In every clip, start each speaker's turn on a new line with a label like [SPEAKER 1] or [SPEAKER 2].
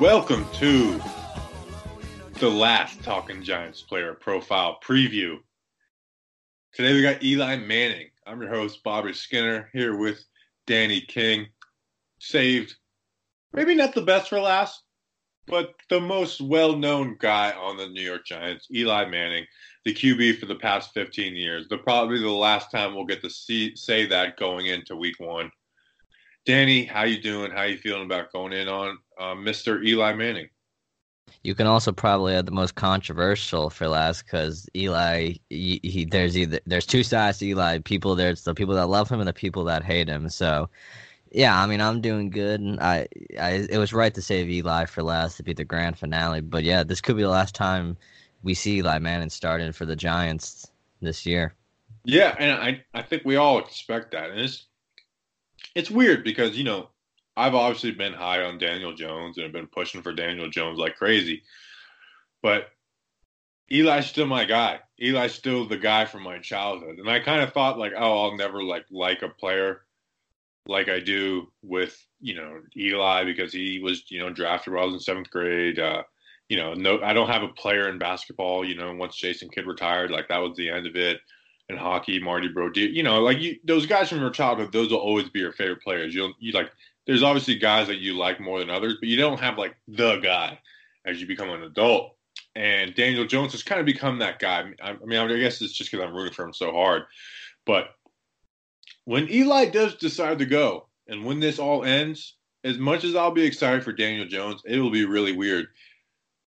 [SPEAKER 1] Welcome to the last Talking Giants player profile preview. Today we got Eli Manning. I'm your host, Bobby Skinner, here with Danny King. Saved, maybe not the best for last, but the most well known guy on the New York Giants, Eli Manning, the QB for the past 15 years. The probably the last time we'll get to see say that going into week one. Danny, how you doing? How you feeling about going in on uh, Mr. Eli Manning?
[SPEAKER 2] You can also probably add the most controversial for last because Eli, he, he, there's either there's two sides to Eli. People there's the people that love him and the people that hate him. So, yeah, I mean I'm doing good. And I, I it was right to save Eli for last to be the grand finale. But yeah, this could be the last time we see Eli Manning starting for the Giants this year.
[SPEAKER 1] Yeah, and I I think we all expect that, and it's it's weird because you know I've obviously been high on Daniel Jones and have been pushing for Daniel Jones like crazy, but Eli's still my guy. Eli's still the guy from my childhood, and I kind of thought like, oh, I'll never like like a player like I do with you know Eli because he was you know drafted while I was in seventh grade. Uh, you know, no, I don't have a player in basketball. You know, once Jason Kidd retired, like that was the end of it. In hockey, Marty Brodeur, you know, like you, those guys from your childhood, those will always be your favorite players. You'll, you like, there's obviously guys that you like more than others, but you don't have like the guy as you become an adult. And Daniel Jones has kind of become that guy. I, mean, I guess it's just because I'm rooting for him so hard. But when Eli does decide to go, and when this all ends, as much as I'll be excited for Daniel Jones, it will be really weird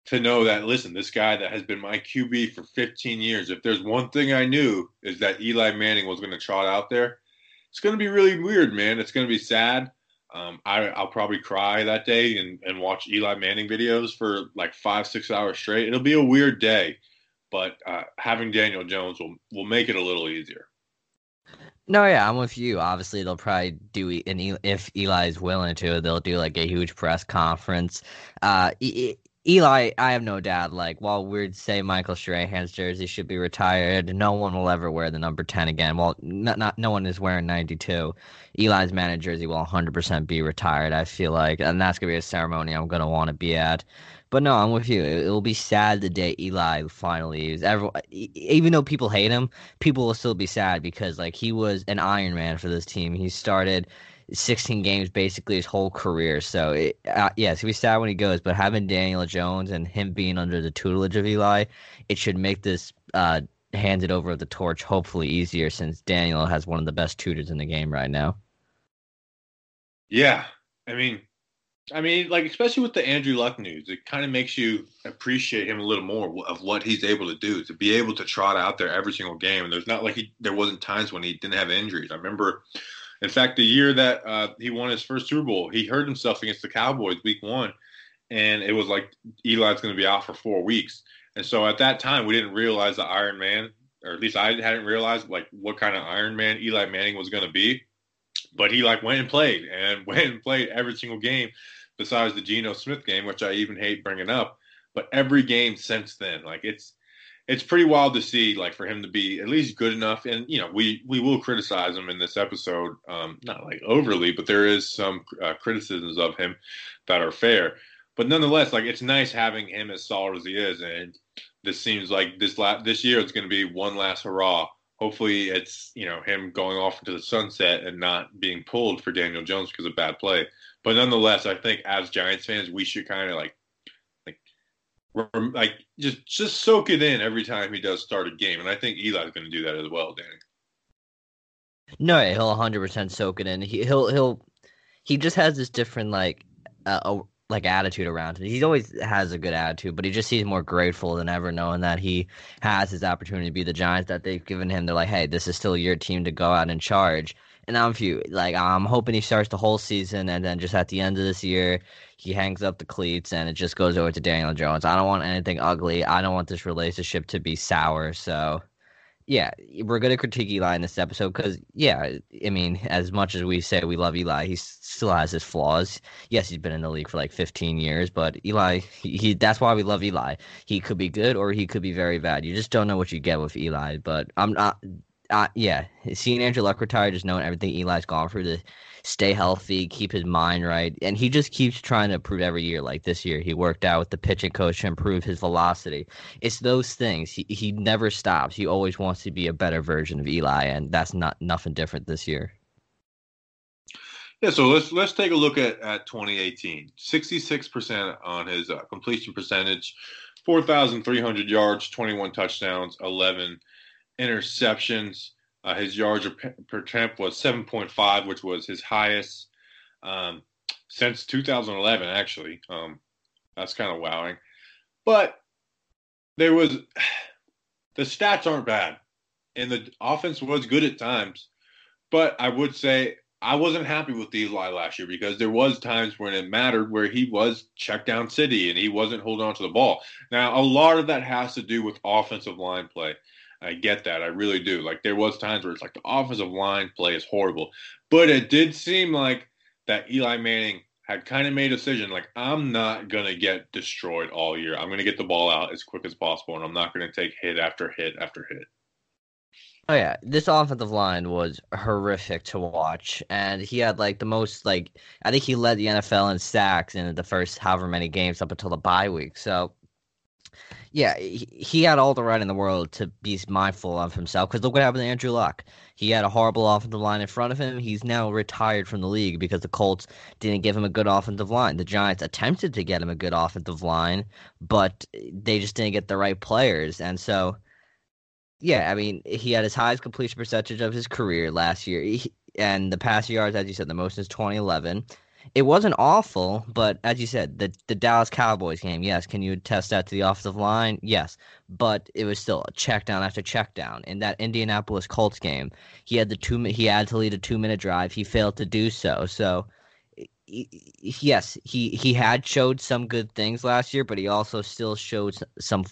[SPEAKER 1] to know that listen, this guy that has been my QB for 15 years, if there's one thing I knew is that Eli Manning was going to trot out there, it's going to be really weird, man. It's going to be sad. Um, I, will probably cry that day and, and watch Eli Manning videos for like five, six hours straight. It'll be a weird day, but uh, having Daniel Jones will will make it a little easier.
[SPEAKER 2] No, yeah, I'm with you. Obviously, they'll probably do, and if Eli's willing to, they'll do like a huge press conference. Uh, Eli, I have no doubt. Like, while we'd say Michael Strahan's jersey should be retired, no one will ever wear the number ten again. Well, not, not no one is wearing ninety two. Eli's Manning jersey will 100% be retired. I feel like, and that's gonna be a ceremony I'm gonna want to be at. But no, I'm with you. It, will be sad the day Eli finally leaves. Everyone, even though people hate him, people will still be sad because like he was an Iron Man for this team. He started 16 games basically his whole career. So, it, uh, going to be sad when he goes, but having Daniel Jones and him being under the tutelage of Eli, it should make this uh, handed over the torch hopefully easier since Daniel has one of the best tutors in the game right now.
[SPEAKER 1] Yeah. I mean, I mean, like especially with the Andrew Luck news, it kind of makes you appreciate him a little more of what he's able to do to be able to trot out there every single game. And there's not like he there wasn't times when he didn't have injuries. I remember in fact, the year that uh, he won his first Super Bowl, he hurt himself against the Cowboys week one, and it was like Eli's going to be out for four weeks. And so at that time, we didn't realize the Iron Man, or at least I hadn't realized like what kind of Iron Man Eli Manning was going to be. But he like went and played and went and played every single game, besides the Geno Smith game, which I even hate bringing up. But every game since then, like it's it's pretty wild to see like for him to be at least good enough. And you know we we will criticize him in this episode um not like overly but there is some uh, criticisms of him that are fair. But nonetheless like it's nice having him as solid as he is. And this seems like this la- this year it's going to be one last hurrah. Hopefully it's you know him going off into the sunset and not being pulled for Daniel Jones because of bad play. But nonetheless I think as Giants fans we should kind of like like just just soak it in every time he does start a game, and I think Eli's going to do that as well, Danny.
[SPEAKER 2] No, he'll 100 percent soak it in. He, he'll he'll he just has this different like uh, like attitude around it. He always has a good attitude, but he just seems more grateful than ever, knowing that he has his opportunity to be the Giants that they've given him. They're like, hey, this is still your team to go out and charge. And I'm few like I'm hoping he starts the whole season, and then just at the end of this year, he hangs up the cleats and it just goes over to Daniel Jones. I don't want anything ugly. I don't want this relationship to be sour. So yeah, we're to critique Eli in this episode because, yeah, I mean, as much as we say we love Eli, he still has his flaws. Yes, he's been in the league for like 15 years, but Eli, he, he that's why we love Eli. He could be good or he could be very bad. You just don't know what you get with Eli. But I'm not, uh, yeah, seeing Andrew Luck retire, just knowing everything Eli's gone through to stay healthy, keep his mind right, and he just keeps trying to improve every year. Like this year, he worked out with the pitching coach to improve his velocity. It's those things. He he never stops. He always wants to be a better version of Eli, and that's not nothing different this year.
[SPEAKER 1] Yeah, so let's let's take a look at at 2018. 66% on his uh, completion percentage, 4,300 yards, 21 touchdowns, 11 interceptions. Uh, his yards per attempt was 7.5, which was his highest um, since 2011, actually. Um, that's kind of wowing. But there was the stats aren't bad, and the offense was good at times. But I would say I wasn't happy with Eli last year because there was times when it mattered where he was check down city and he wasn't holding on to the ball. Now a lot of that has to do with offensive line play. I get that. I really do. Like there was times where it's like the offensive line play is horrible, but it did seem like that Eli Manning had kind of made a decision like I'm not gonna get destroyed all year. I'm gonna get the ball out as quick as possible, and I'm not gonna take hit after hit after hit.
[SPEAKER 2] Oh yeah, this offensive line was horrific to watch, and he had like the most like I think he led the NFL in sacks in the first however many games up until the bye week. So yeah, he, he had all the right in the world to be mindful of himself because look what happened to Andrew Luck. He had a horrible offensive line in front of him. He's now retired from the league because the Colts didn't give him a good offensive line. The Giants attempted to get him a good offensive line, but they just didn't get the right players. And so, yeah, I mean, he had his highest completion percentage of his career last year. He, and the pass yards, as you said, the most is 2011 it wasn't awful, but as you said, the the Dallas Cowboys game, yes, can you test that to the offensive line? Yes, but it was still a check down after check down. In that Indianapolis Colts game, he had the two he had to lead a two minute drive. He failed to do so. So yes, he he had showed some good things last year, but he also still showed some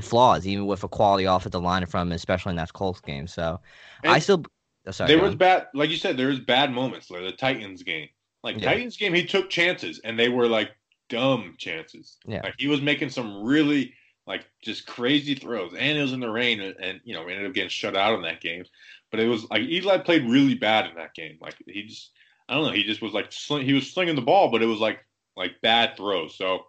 [SPEAKER 2] flaws, even with a quality offensive line from him, especially in that Colts game. So and I still.
[SPEAKER 1] Oh, sorry, there was bad, like you said, there was bad moments. Like the Titans game, like yeah. Titans game, he took chances, and they were like dumb chances.
[SPEAKER 2] Yeah,
[SPEAKER 1] like he was making some really like just crazy throws, and it was in the rain, and, and you know we ended up getting shut out in that game. But it was like Eli played really bad in that game. Like he just, I don't know, he just was like sling, he was slinging the ball, but it was like like bad throws. So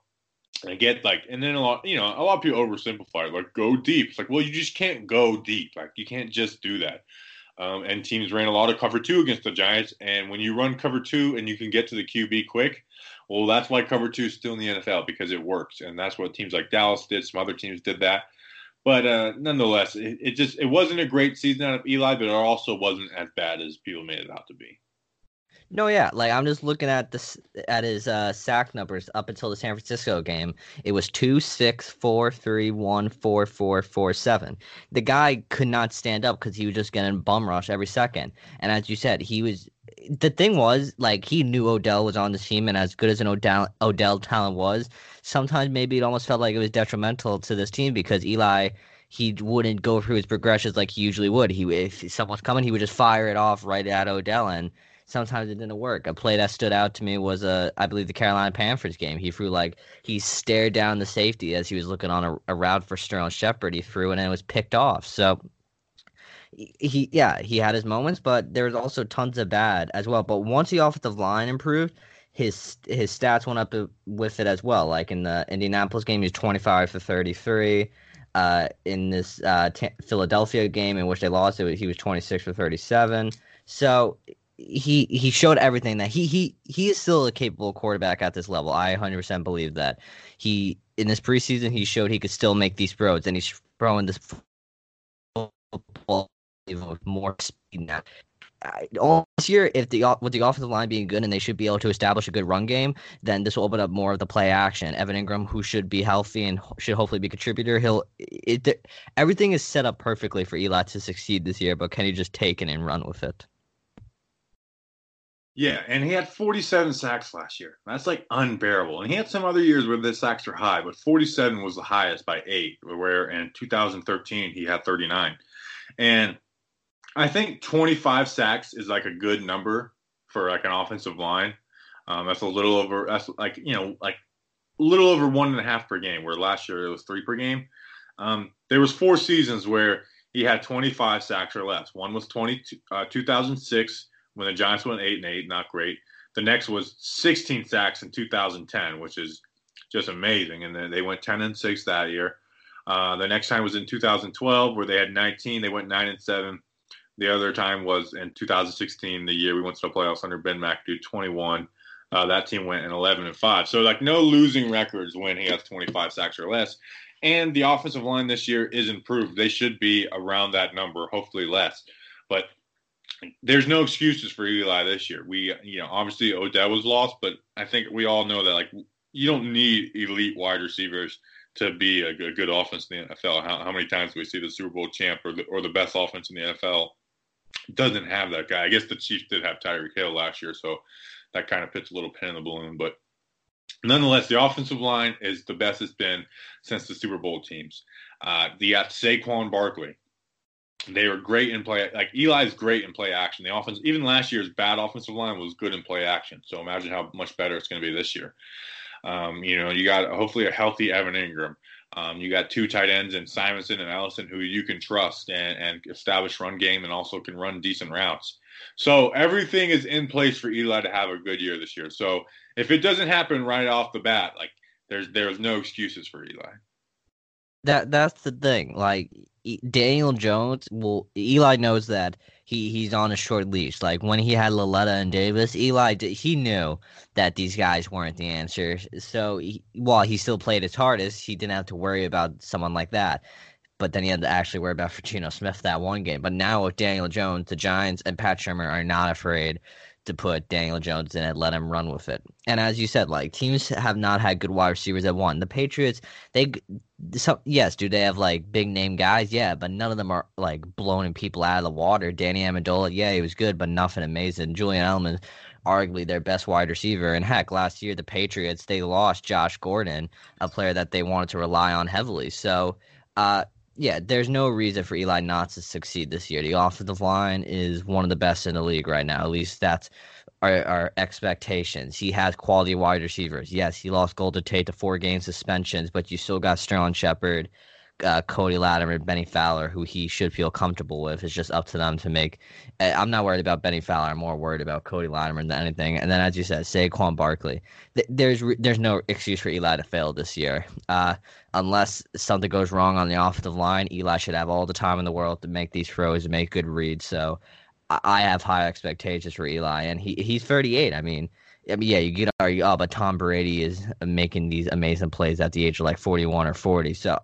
[SPEAKER 1] I get like, and then a lot, you know, a lot of people oversimplify it, like go deep. It's like, well, you just can't go deep. Like you can't just do that. Um, and teams ran a lot of cover two against the Giants. And when you run cover two and you can get to the QB quick, well, that's why cover two is still in the NFL because it works. And that's what teams like Dallas did. Some other teams did that. But uh, nonetheless, it, it just it wasn't a great season out of Eli, but it also wasn't as bad as people made it out to be.
[SPEAKER 2] No, yeah, like I'm just looking at this at his uh, sack numbers up until the San Francisco game. It was two, six, four, three, one, four, four, four, seven. The guy could not stand up because he was just getting bum rush every second. And as you said, he was. The thing was, like, he knew Odell was on the team, and as good as an Odell Odell talent was, sometimes maybe it almost felt like it was detrimental to this team because Eli he wouldn't go through his progressions like he usually would. He if someone's coming, he would just fire it off right at Odell and sometimes it didn't work. A play that stood out to me was a, uh, I believe the Carolina Panthers game. He threw like he stared down the safety as he was looking on a, a route for Sterling Shepard. He threw and it was picked off. So he, yeah, he had his moments, but there was also tons of bad as well. But once the offensive line improved, his his stats went up with it as well. Like in the Indianapolis game, he was twenty five for thirty three. Uh, in this uh, t- Philadelphia game in which they lost, it, he was 26 for 37. So he he showed everything that he he he is still a capable quarterback at this level. I 100% believe that. He in this preseason he showed he could still make these throws and he's throwing this football with more speed now. all this year, if the with the offensive line being good and they should be able to establish a good run game, then this will open up more of the play action. Evan Engram, who should be healthy and should hopefully be a contributor, he'll it, everything is set up perfectly for Eli to succeed this year. But can he just take it and run with it?
[SPEAKER 1] Yeah, and he had 47 sacks last year. That's like unbearable. And he had some other years where the sacks are high, but 47 was the highest by eight. Where in 2013 he had 39, and I think 25 sacks is like a good number for like an offensive line. Um, that's a little over. That's like you know like a little over one and a half per game. Where last year it was three per game. Um, there was four seasons where he had 25 sacks or less. One was 20, uh, 2006 when the Giants went eight and eight, not great. The next was 16 sacks in 2010, which is just amazing. And then they went 10 and six that year. Uh, the next time was in 2012, where they had 19. They went nine and seven. The other time was in 2016, the year we went to the playoffs under Ben McAdoo, 21. Uh, that team went in 11 and five. So like no losing records when he has 25 sacks or less. And the offensive line this year is improved. They should be around that number, hopefully less. But there's no excuses for Eli this year. We, you know, obviously Odell was lost, but I think we all know that like you don't need elite wide receivers to be a good, good offense in the NFL. How, how, many times do we see the Super Bowl champ or the, or the best offense in the NFL doesn't have that guy? I guess the Chiefs did have Tyreek Hill last year, so that kind of puts a little pin in the balloon. But nonetheless, the offensive line is the best it's been since the Super Bowl teams. Uh, the got Saquon Barkley. They were great in play. Like Eli's great in play action. The offense, even last year's bad offensive line was good in play action. So imagine how much better it's going to be this year. Um, you know, you got hopefully a healthy Evan Engram. Um, you got two tight ends and Simonson and Ellison who you can trust and, and establish run game and also can run decent routes. So everything is in place for Eli to have a good year this year. So if it doesn't happen right off the bat, like there's there's no excuses for Eli.
[SPEAKER 2] That that's the thing. Like Daniel Jones, well, Eli knows that he he's on a short leash. Like when he had Lauletta and Davis, Eli he knew that these guys weren't the answer. So he, while he still played his hardest, he didn't have to worry about someone like that. But then he had to actually worry about Fortuno Smith that one game. But now with Daniel Jones, the Giants and Pat Shurmur are not afraid to put Daniel Jones in and let him run with it. And as you said, like teams have not had good wide receivers at one. The Patriots, they, some, yes, do they have like big name guys? Yeah, but none of them are like blowing people out of the water. Danny Amendola, yeah, he was good, but nothing amazing. Julian Edelman, arguably their best wide receiver. And heck, last year the Patriots they lost Josh Gordon, a player that they wanted to rely on heavily. So, uh, yeah, there's no reason for Eli not to succeed this year. The offensive line is one of the best in the league right now. At least that's our, our expectations. He has quality wide receivers. Yes, he lost Golden Tate to four game suspensions, but you still got Sterling Shepard, uh, Cody Latimer, Bennie Fowler, who he should feel comfortable with. It's just up to them to make. I'm not worried about Bennie Fowler. I'm more worried about Cody Latimer than anything. And then, as you said, Saquon Barkley. There's there's no excuse for Eli to fail this year. Uh, unless something goes wrong on the offensive line, Eli should have all the time in the world to make these throws and make good reads. So I have high expectations for Eli, and he he's 38. I mean, I mean, yeah, you get argue, oh, but Tom Brady is making these amazing plays at the age of like 41 or 40. So,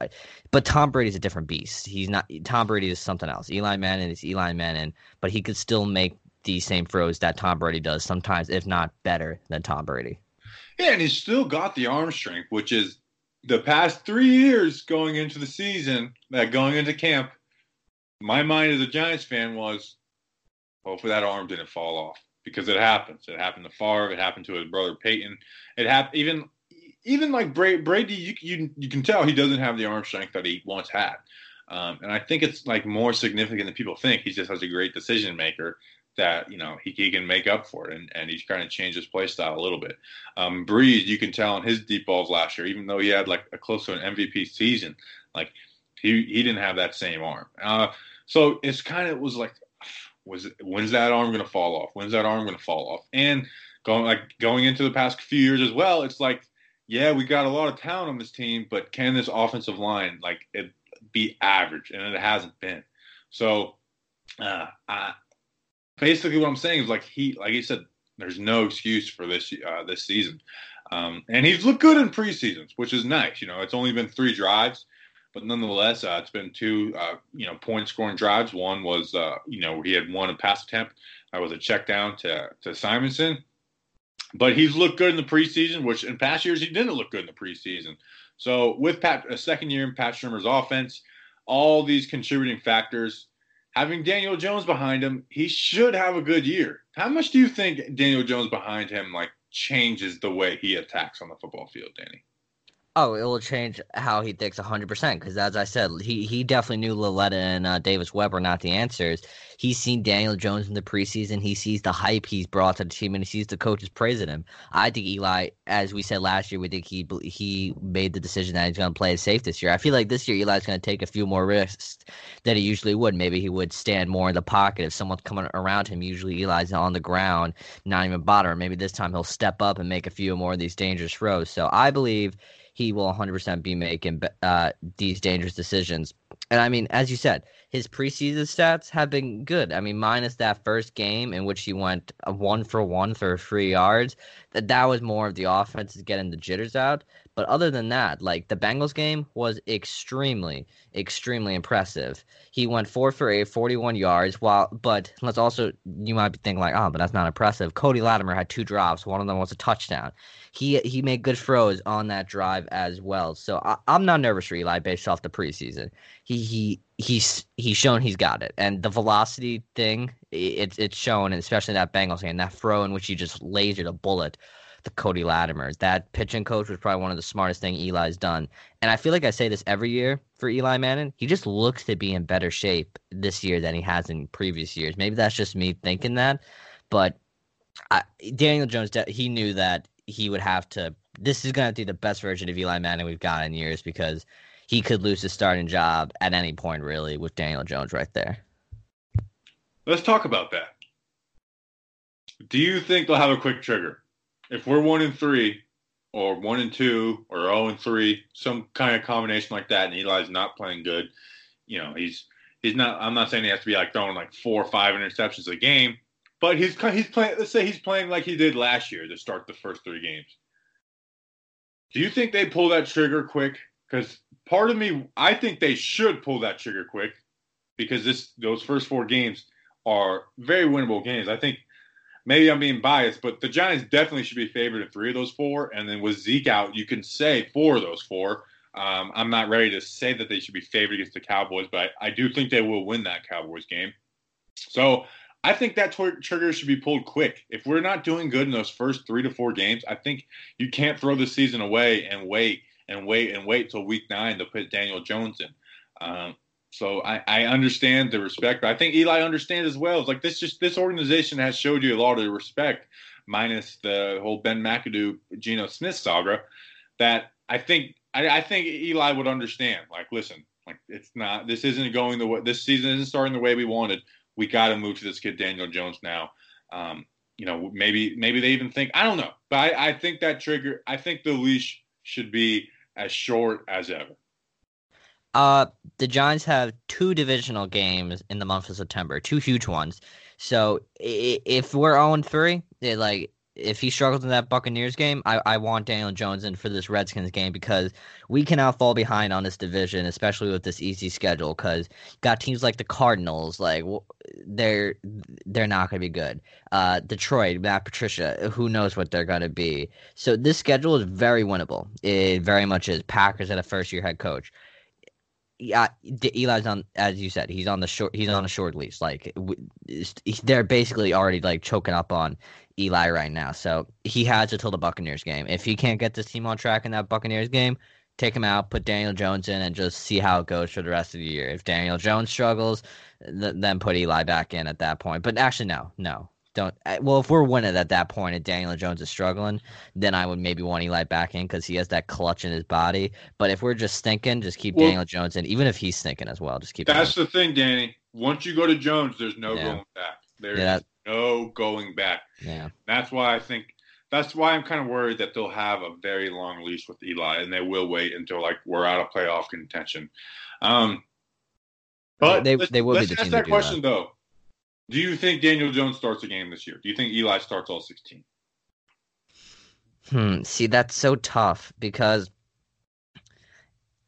[SPEAKER 2] but Tom Brady's a different beast. He's not Tom Brady is something else. Eli Manning is Eli Manning, but he could still make these same throws that Tom Brady does sometimes, if not better than Tom Brady.
[SPEAKER 1] Yeah, and he's still got the arm strength, which is the past three years going into the season, that going into camp. My mind as a Giants fan was, hopefully that arm didn't fall off because it happens. It happened to Favre. It happened to his brother Peyton. It happened even even like Brady. You, you you can tell he doesn't have the arm strength that he once had. Um, and I think it's like more significant than people think. He's just such a great decision maker that you know he, he can make up for it, and, and he's kind of changed his play style a little bit. Um, Brees, you can tell in his deep balls last year, even though he had like a close to an MVP season, like he he didn't have that same arm. Uh, so it's kind of was like was when's that arm going to fall off? When's that arm going to fall off? And going like going into the past few years as well, it's like yeah, we got a lot of talent on this team, but can this offensive line like it be average? And it hasn't been. So uh, I, basically, what I'm saying is like he, like he said, there's no excuse for this uh, this season. Um, and he's looked good in preseasons, which is nice. You know, it's only been three drives, but nonetheless, uh, it's been two, uh, you know, point scoring drives. One was, uh, you know, he had one a pass attempt. That was a check down to to Simonson. But he's looked good in the preseason, which in past years he didn't look good in the preseason. So with Pat, a second year in Pat Shurmur's offense, all these contributing factors, having Daniel Jones behind him, he should have a good year. How much do you think Daniel Jones behind him like changes the way he attacks on the football field, Danny?
[SPEAKER 2] Oh, it will change how he thinks 100%. Because as I said, he, he definitely knew Lauletta and uh, Davis Webb were not the answers. He's seen Daniel Jones in the preseason. He sees the hype he's brought to the team, and he sees the coaches praising him. I think Eli, as we said last year, we think he he made the decision that he's going to play it safe this year. I feel like this year Eli's going to take a few more risks than he usually would. Maybe he would stand more in the pocket if someone's coming around him. Usually Eli's on the ground, not even bothering. Maybe this time he'll step up and make a few more of these dangerous throws. So I believe – he will 100% be making uh, these dangerous decisions. And I mean, as you said, his preseason stats have been good. I mean, minus that first game in which he went one for one for three yards, that that was more of the offense is getting the jitters out. But other than that, like the Bengals game was extremely, extremely impressive. He went four for eight, 41 yards. While, but let's also, you might be thinking like, oh, but that's not impressive. Cody Latimer had two drops. One of them was a touchdown. He he made good throws on that drive as well. So I, am not nervous for Eli based off the preseason. He he he's he's shown he's got it, and the velocity thing it's it's shown, especially that Bengals game, that throw in which he just lasered a bullet the Cody Latimer. That pitching coach was probably one of the smartest thing Eli's done. And I feel like I say this every year for Eli Manning. He just looks to be in better shape this year than he has in previous years. Maybe that's just me thinking that, but I, Daniel Jones, he knew that he would have to. This is going to be the best version of Eli Manning we've got in years because he could lose his starting job at any point, really, with Daniel Jones right there.
[SPEAKER 1] Let's talk about that. Do you think they'll have a quick trigger? If we're one and three, or one and two, or zero oh and three, some kind of combination like that, and Eli's not playing good, you know, he's he's not. I'm not saying he has to be like throwing like four or five interceptions a game, but he's he's playing. Let's say he's playing like he did last year to start the first three games. Do you think they pull that trigger quick? Because part of me, I think they should pull that trigger quick because this those first four games are very winnable games. I think maybe I'm being biased, but the Giants definitely should be favored in three of those four. And then with Zeke out, you can say four of those four. Um, I'm not ready to say that they should be favored against the Cowboys, but I, I do think they will win that Cowboys game. So I think that tw- trigger should be pulled quick. If we're not doing good in those first three to four games, I think you can't throw the season away and wait and wait and wait till week nine to put Daniel Jones in. Um, so I, I understand the respect, but I think Eli understands as well. It's like this just this organization has showed you a lot of respect, minus the whole Ben McAdoo, Geno Smith saga. That I think I, I think Eli would understand. Like, listen, like it's not this isn't going the way this season isn't starting the way we wanted. We got to move to this kid Daniel Jones now. Um, you know, maybe maybe they even think I don't know, but I, I think that trigger. I think the leash should be as short as ever.
[SPEAKER 2] Uh, the Giants have two divisional games in the month of September, two huge ones. So if we're 0 3, like if he struggles in that Buccaneers game, I, I want Daniel Jones in for this Redskins game because we cannot fall behind on this division, especially with this easy schedule. Because got teams like the Cardinals, like they're they're not going to be good. Uh, Detroit, Matt Patricia, who knows what they're going to be. So this schedule is very winnable. It very much is. Packers at a first year head coach yeah, Eli's on as you said. He's on the short. He's on a short leash. Like they're basically already like choking up on Eli right now. So he has until the Buccaneers game. If he can't get this team on track in that Buccaneers game, take him out, put Daniel Jones in, and just see how it goes for the rest of the year. If Daniel Jones struggles, th- then put Eli back in at that point. But actually, no, no, don't. Well, if we're winning at that point and Daniel Jones is struggling, then I would maybe want Eli back in because he has that clutch in his body. But if we're just stinking, just keep well, Daniel Jones in. Even if he's stinking as well, just keep.
[SPEAKER 1] That's the thing, Danny. Once you go to Jones, there's no yeah. going back. There's yeah, no going back.
[SPEAKER 2] Yeah.
[SPEAKER 1] That's why I think. That's why I'm kind of worried that they'll have a very long leash with Eli, and they will wait until like we're out of playoff contention. Um, but they, they will let's be the ask that question that. though do you think Daniel Jones starts a game this year? Do you think Eli starts all 16?
[SPEAKER 2] Hmm. See, that's so tough because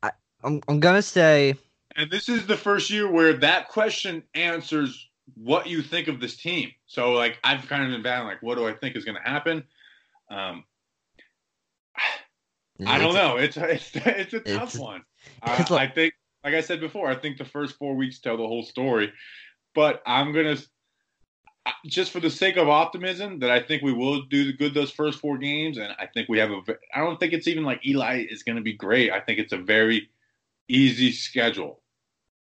[SPEAKER 2] I, I'm I'm gonna say,
[SPEAKER 1] and this is the first year where that question answers what you think of this team. So like I've kind of been bad, like, what do I think is going to happen? Um, I don't know. It's it's it's a tough it's, one. I, I think, like I said before, I think the first four weeks tell the whole story. But I'm gonna just for the sake of optimism that I think we will do good those first four games, and I think we have a. I don't think it's even like Eli is going to be great. I think it's a very easy schedule,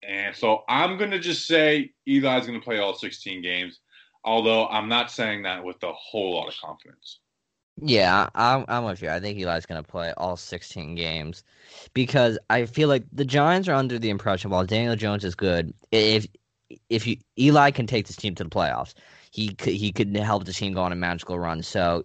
[SPEAKER 1] and so I'm going to just say Eli's going to play all 16 games. Although I'm not saying that with a whole lot of confidence.
[SPEAKER 2] Yeah, I'm, I'm with you. I think Eli's going to play all 16 games because I feel like the Giants are under the impression while Daniel Jones is good, if if you, Eli can take this team to the playoffs, he could, he could help the team go on a magical run. So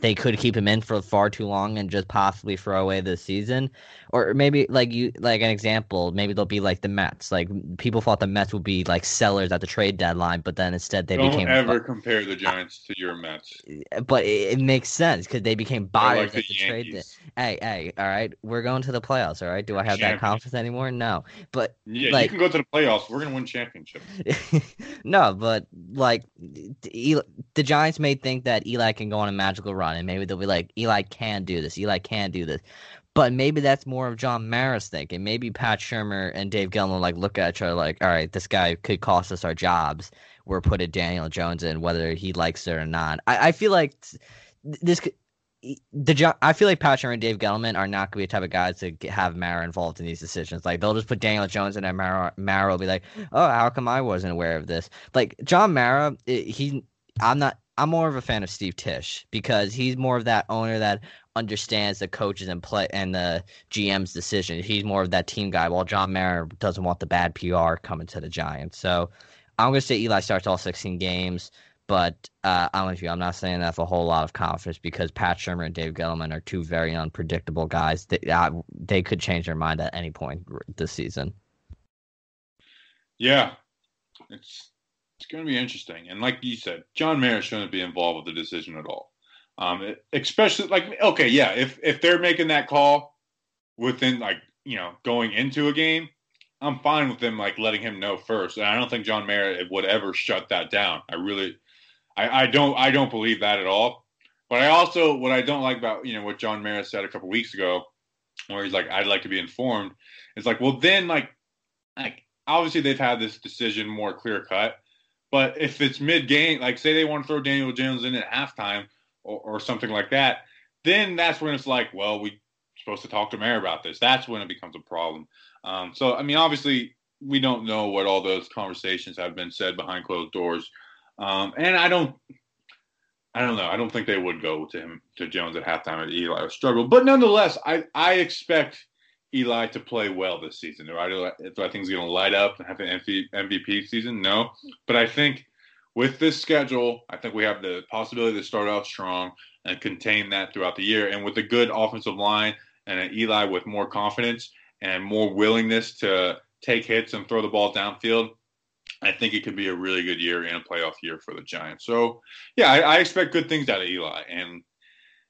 [SPEAKER 2] they could keep him in for far too long and just possibly throw away the season. Or maybe like you like an example maybe they'll be like the mets. Like people thought the mets would be like sellers at the trade deadline but then instead they
[SPEAKER 1] Don't
[SPEAKER 2] became
[SPEAKER 1] ever compare the giants to your mets.
[SPEAKER 2] Eh, but it, it makes sense because they became buyers like at the, the trade de- hey hey all right we're going to the playoffs all right? Do i have that confidence anymore? No. But
[SPEAKER 1] yeah like, you can go to the playoffs. We're gonna win championships.
[SPEAKER 2] No but like the, the giants may think that eli can go on a magical run, and maybe they'll be like, Eli can do this. Eli can do this. But maybe that's more of John Mara's thinking. Maybe Pat Shurmur and Dave Gettleman like look at each other like, all right, this guy could cost us our jobs. We're putting Daniel Jones in, whether he likes it or not. I, I feel like this the I feel like Pat Shurmur and Dave Gettleman are not going to be the type of guys to have Mara involved in these decisions. Like they'll just put Daniel Jones in, and Mara, Mara will be like, "Oh, how come I wasn't aware of this?" Like John Mara, he, I'm not. I'm more of a fan of Steve Tisch because he's more of that owner that understands the coaches and play and the GM's decision. He's more of that team guy, while John Mara doesn't want the bad PR coming to the Giants. So I'm going to say Eli starts all 16 games, but uh, I'm with you. I'm not saying that with a whole lot of confidence because Pat Shurmur and Dave Gettleman are two very unpredictable guys. They, uh, they could change their mind at any point this season.
[SPEAKER 1] Yeah, it's it's going to be interesting. And like you said, John Mara shouldn't be involved with the decision at all. Um, especially like okay, yeah, if if they're making that call within like you know going into a game, I'm fine with them like letting him know first. And I don't think John Mara would ever shut that down. I really, I, I don't I don't believe that at all. But I also what I don't like about you know what John Mara said a couple weeks ago, where he's like I'd like to be informed. It's like well then like like obviously they've had this decision more clear cut but if it's mid game, like say they want to throw Daniel Jones in at halftime or, or something like that, then that's when it's like, well, we are supposed to talk to Mara about this. That's when it becomes a problem. Um, so I mean, obviously, we don't know what all those conversations have been said behind closed doors, um, and I don't. I don't know. I don't think they would go to him to Jones at halftime at Eli struggle. But nonetheless, I, I expect Eli to play well this season. Do I, do I think he's going to light up and have an MVP season? No. But I think with this schedule, I think we have the possibility to start off strong and contain that throughout the year. And with a good offensive line and an Eli with more confidence and more willingness to take hits and throw the ball downfield, I think it could be a really good year and a playoff year for the Giants. So, yeah, I, I expect good things out of Eli. And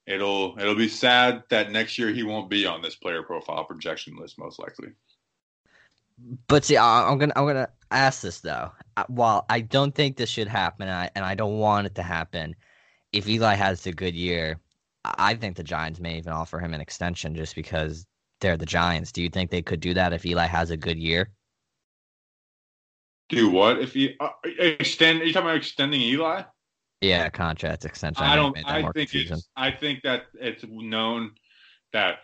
[SPEAKER 1] it'll it'll be sad that next year he won't be on this player profile projection list most likely.
[SPEAKER 2] But see, I'm gonna I'm gonna ask this though. While I don't think this should happen, and I, and I don't want it to happen, if Eli has a good year, I think the Giants may even offer him an extension just because they're the Giants. Do you think they could do that if Eli has a good year?
[SPEAKER 1] Do what if he uh, extend? Are you talking about extending Eli?
[SPEAKER 2] Yeah, contract extension.
[SPEAKER 1] I don't. I think it's. I think that it's known that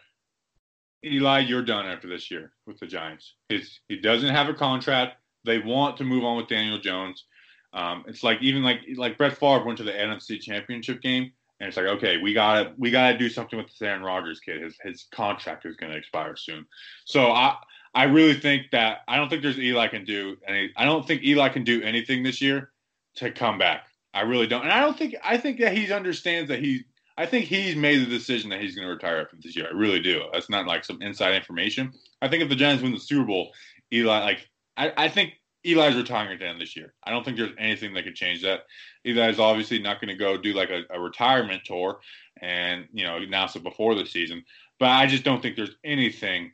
[SPEAKER 1] Eli, you're done after this year with the Giants. He's, he doesn't have a contract. They want to move on with Daniel Jones. Um, it's like even like like Brett Favre went to the NFC Championship game, and it's like okay, we gotta we gotta do something with this Aaron Rodgers kid. His his contract is going to expire soon. So I I really think that I don't think there's Eli can do any. I don't think Eli can do anything this year to come back. I really don't. And I don't think I think that he understands that he I think he's made the decision that he's going to retire after this year. I really do. That's not like some inside information. I think if the Giants win the Super Bowl, Eli like I, I think Eli's retiring at the end of this year. I don't think there's anything that could change that. Eli's obviously not going to go do like a, a, retirement tour and you know announce it before the season. But I just don't think there's anything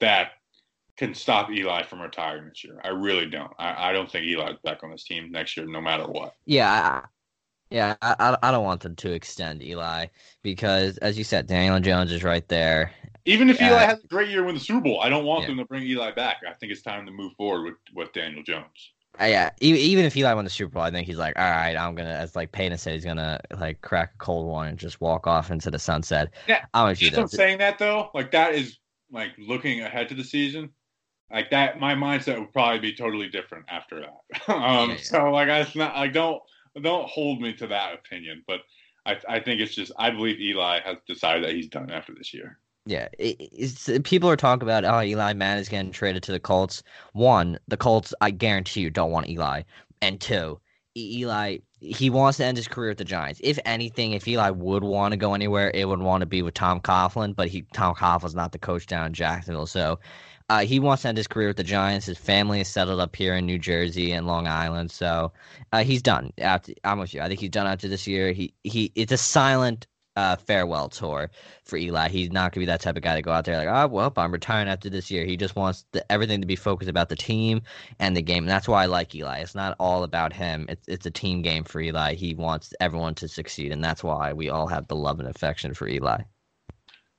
[SPEAKER 1] that can stop Eli from retiring this year. I really don't. I, I don't think Eli's back on this team next year, no matter what.
[SPEAKER 2] Yeah, I, yeah, I, I don't want them to extend Eli because, as you said, Daniel Jones is right there.
[SPEAKER 1] Even if Eli has a great year, win the Super Bowl, I don't want yeah. them to bring Eli back. I think it's time to move forward with with Daniel Jones.
[SPEAKER 2] Uh, yeah, even if Eli won the Super Bowl, I think he's like, all right, I'm gonna, as like Peyton said, he's gonna like crack a cold one and just walk off into the sunset.
[SPEAKER 1] Yeah, I'm, I'm saying that though. Like that is like looking ahead to the season like that my mindset would probably be totally different after that um yeah, yeah. so like i not like don't don't hold me to that opinion but i i think it's just i believe eli has decided that he's done after this year
[SPEAKER 2] yeah, it's, people are talking about oh Eli Mann is getting traded to the Colts. One, the Colts, I guarantee you, don't want Eli, and two, Eli he wants to end his career with the Giants. If anything, if Eli would want to go anywhere, it would want to be with Tom Coughlin, but he Tom Coughlin's not the coach down in Jacksonville, so uh, he wants to end his career with the Giants. His family is settled up here in New Jersey and Long Island, so uh, he's done. After, I'm with you. I think he's done after this year. He he. It's a silent uh, farewell tour for Eli. He's not gonna be that type of guy to go out there like, oh well, I'm retiring after this year. He just wants the, everything to be focused about the team and the game, and that's why I like Eli. It's not all about him. It's it's a team game for Eli. He wants everyone to succeed, and that's why we all have the love and affection for Eli.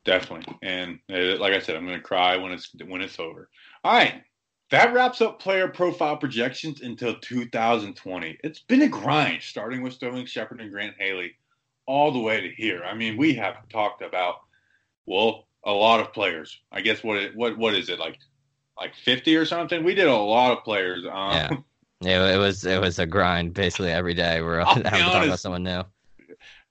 [SPEAKER 1] Definitely, and uh, like I said, I'm going to cry when it's when it's over. All right, that wraps up player profile projections until 2020. It's been a grind, starting with Sterling Shepard and Grant Haley, all the way to here. I mean, we have talked about well a lot of players. I guess what it, what what is it like like 50 or something? We did a lot of players.
[SPEAKER 2] Um, yeah. It, it was it was a grind basically every day. We're having to talk about someone new.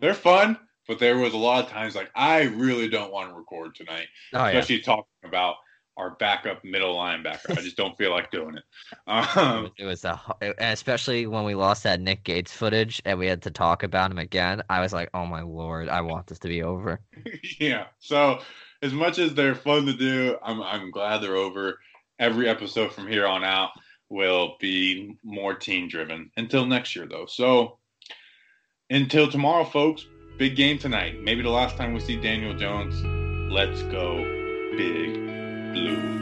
[SPEAKER 1] They're fun but there was a lot of times like I really don't want to record tonight, oh, especially yeah. talking about our backup middle linebacker. I just don't feel like doing it. Um,
[SPEAKER 2] it was a, especially when we lost that Nick Gates footage and we had to talk about him again. I was like, oh my lord, I want this to be over.
[SPEAKER 1] yeah. So as much as they're fun to do, I'm I'm glad they're over. Every episode from here on out will be more team driven. Until next year, though. So until tomorrow, folks big game tonight. Maybe the last time we see Daniel Jones. Let's go, big blue.